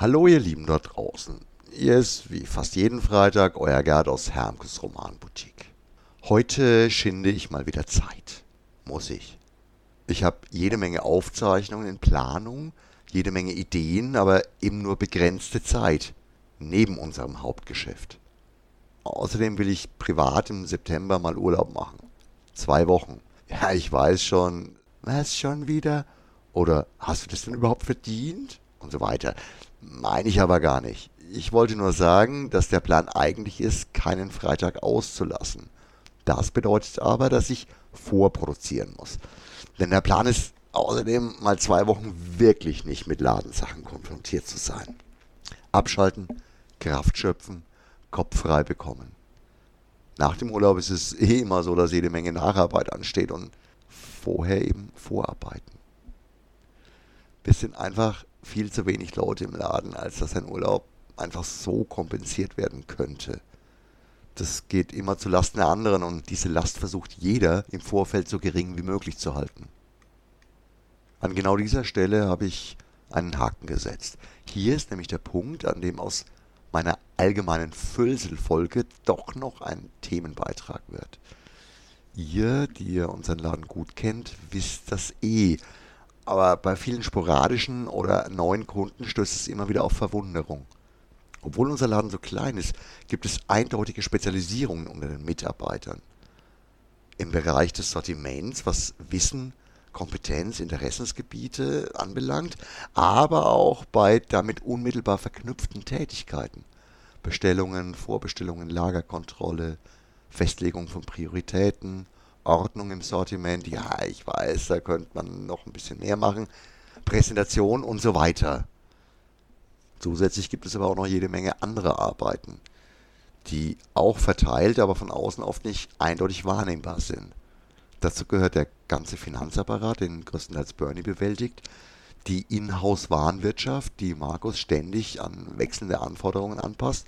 Hallo ihr Lieben dort draußen. Hier ist wie fast jeden Freitag euer Gerd aus Hermkes Romanboutique. Heute schinde ich mal wieder Zeit. Muss ich. Ich habe jede Menge Aufzeichnungen in Planung, jede Menge Ideen, aber eben nur begrenzte Zeit neben unserem Hauptgeschäft. Außerdem will ich privat im September mal Urlaub machen. Zwei Wochen. Ja, ich weiß schon. Was schon wieder? Oder hast du das denn überhaupt verdient? Und so weiter. Meine ich aber gar nicht. Ich wollte nur sagen, dass der Plan eigentlich ist, keinen Freitag auszulassen. Das bedeutet aber, dass ich vorproduzieren muss. Denn der Plan ist außerdem mal zwei Wochen wirklich nicht mit Ladensachen konfrontiert zu sein. Abschalten, Kraft schöpfen, Kopf frei bekommen. Nach dem Urlaub ist es eh immer so, dass jede Menge Nacharbeit ansteht und vorher eben Vorarbeiten. Wir sind einfach viel zu wenig Leute im Laden, als dass ein Urlaub einfach so kompensiert werden könnte. Das geht immer zu Lasten der anderen und diese Last versucht jeder im Vorfeld so gering wie möglich zu halten. An genau dieser Stelle habe ich einen Haken gesetzt. Hier ist nämlich der Punkt, an dem aus meiner allgemeinen Füllselfolge doch noch ein Themenbeitrag wird. Ihr, die ihr unseren Laden gut kennt, wisst das eh. Aber bei vielen sporadischen oder neuen Kunden stößt es immer wieder auf Verwunderung. Obwohl unser Laden so klein ist, gibt es eindeutige Spezialisierungen unter den Mitarbeitern. Im Bereich des Sortiments, was Wissen, Kompetenz, Interessensgebiete anbelangt, aber auch bei damit unmittelbar verknüpften Tätigkeiten. Bestellungen, Vorbestellungen, Lagerkontrolle, Festlegung von Prioritäten, Ordnung im Sortiment, ja, ich weiß, da könnte man noch ein bisschen mehr machen, Präsentation und so weiter. Zusätzlich gibt es aber auch noch jede Menge andere Arbeiten, die auch verteilt, aber von außen oft nicht eindeutig wahrnehmbar sind. Dazu gehört der ganze Finanzapparat, den größtenteils Bernie bewältigt, die Inhouse-Warenwirtschaft, die Markus ständig an wechselnde Anforderungen anpasst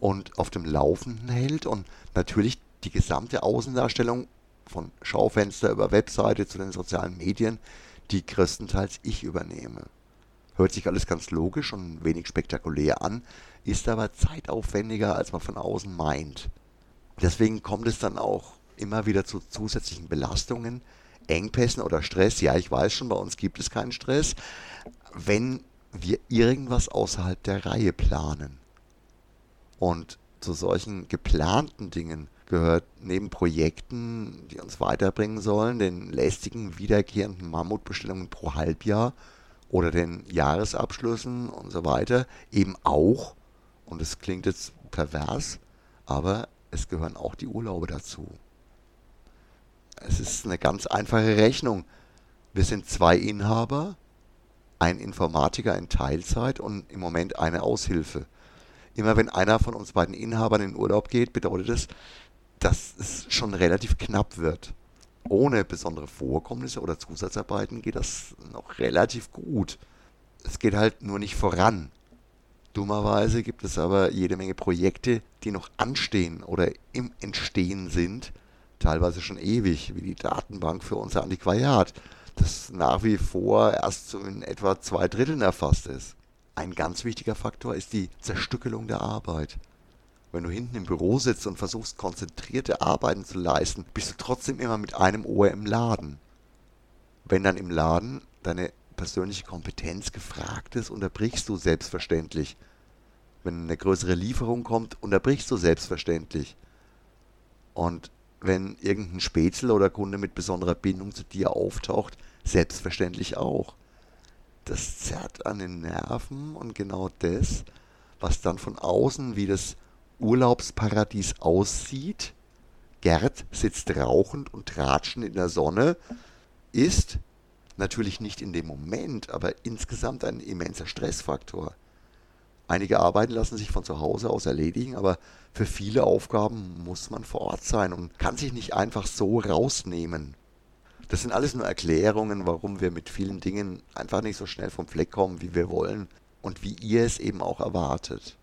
und auf dem Laufenden hält und natürlich die gesamte Außendarstellung von Schaufenster über Webseite zu den sozialen Medien, die größtenteils ich übernehme. Hört sich alles ganz logisch und wenig spektakulär an, ist aber zeitaufwendiger, als man von außen meint. Deswegen kommt es dann auch immer wieder zu zusätzlichen Belastungen, Engpässen oder Stress. Ja, ich weiß schon, bei uns gibt es keinen Stress, wenn wir irgendwas außerhalb der Reihe planen. Und zu solchen geplanten Dingen gehört neben Projekten, die uns weiterbringen sollen, den lästigen, wiederkehrenden Mammutbestellungen pro Halbjahr oder den Jahresabschlüssen und so weiter eben auch, und es klingt jetzt pervers, aber es gehören auch die Urlaube dazu. Es ist eine ganz einfache Rechnung. Wir sind zwei Inhaber, ein Informatiker in Teilzeit und im Moment eine Aushilfe. Immer wenn einer von uns beiden Inhabern in Urlaub geht, bedeutet es, dass es schon relativ knapp wird ohne besondere Vorkommnisse oder Zusatzarbeiten geht das noch relativ gut. Es geht halt nur nicht voran. Dummerweise gibt es aber jede Menge Projekte, die noch anstehen oder im Entstehen sind, teilweise schon ewig, wie die Datenbank für unser Antiquariat, das nach wie vor erst so in etwa zwei Dritteln erfasst ist. Ein ganz wichtiger Faktor ist die Zerstückelung der Arbeit. Wenn du hinten im Büro sitzt und versuchst, konzentrierte Arbeiten zu leisten, bist du trotzdem immer mit einem Ohr im Laden. Wenn dann im Laden deine persönliche Kompetenz gefragt ist, unterbrichst du selbstverständlich. Wenn eine größere Lieferung kommt, unterbrichst du selbstverständlich. Und wenn irgendein Spätzle oder Kunde mit besonderer Bindung zu dir auftaucht, selbstverständlich auch. Das zerrt an den Nerven und genau das, was dann von außen wie das Urlaubsparadies aussieht. Gerd sitzt rauchend und tratschend in der Sonne, ist natürlich nicht in dem Moment, aber insgesamt ein immenser Stressfaktor. Einige Arbeiten lassen sich von zu Hause aus erledigen, aber für viele Aufgaben muss man vor Ort sein und kann sich nicht einfach so rausnehmen. Das sind alles nur Erklärungen, warum wir mit vielen Dingen einfach nicht so schnell vom Fleck kommen, wie wir wollen und wie ihr es eben auch erwartet.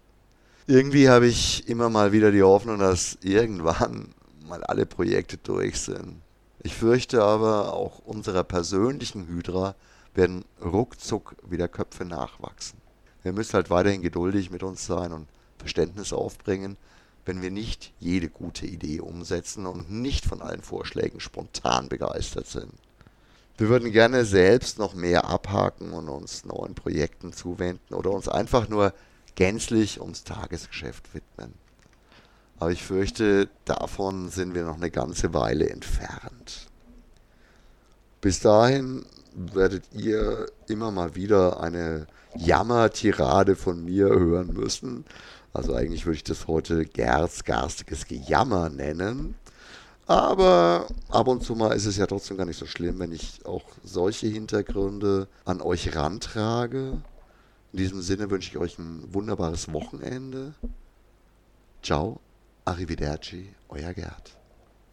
Irgendwie habe ich immer mal wieder die Hoffnung, dass irgendwann mal alle Projekte durch sind. Ich fürchte aber, auch unserer persönlichen Hydra werden ruckzuck wieder Köpfe nachwachsen. Ihr müsst halt weiterhin geduldig mit uns sein und Verständnis aufbringen, wenn wir nicht jede gute Idee umsetzen und nicht von allen Vorschlägen spontan begeistert sind. Wir würden gerne selbst noch mehr abhaken und uns neuen Projekten zuwenden oder uns einfach nur gänzlich ums Tagesgeschäft widmen. Aber ich fürchte, davon sind wir noch eine ganze Weile entfernt. Bis dahin werdet ihr immer mal wieder eine Jammertirade von mir hören müssen. Also eigentlich würde ich das heute Gerz, garstiges Gejammer nennen. Aber ab und zu mal ist es ja trotzdem gar nicht so schlimm, wenn ich auch solche Hintergründe an euch rantrage. In diesem Sinne wünsche ich euch ein wunderbares Wochenende. Ciao, arrivederci, euer Gerd.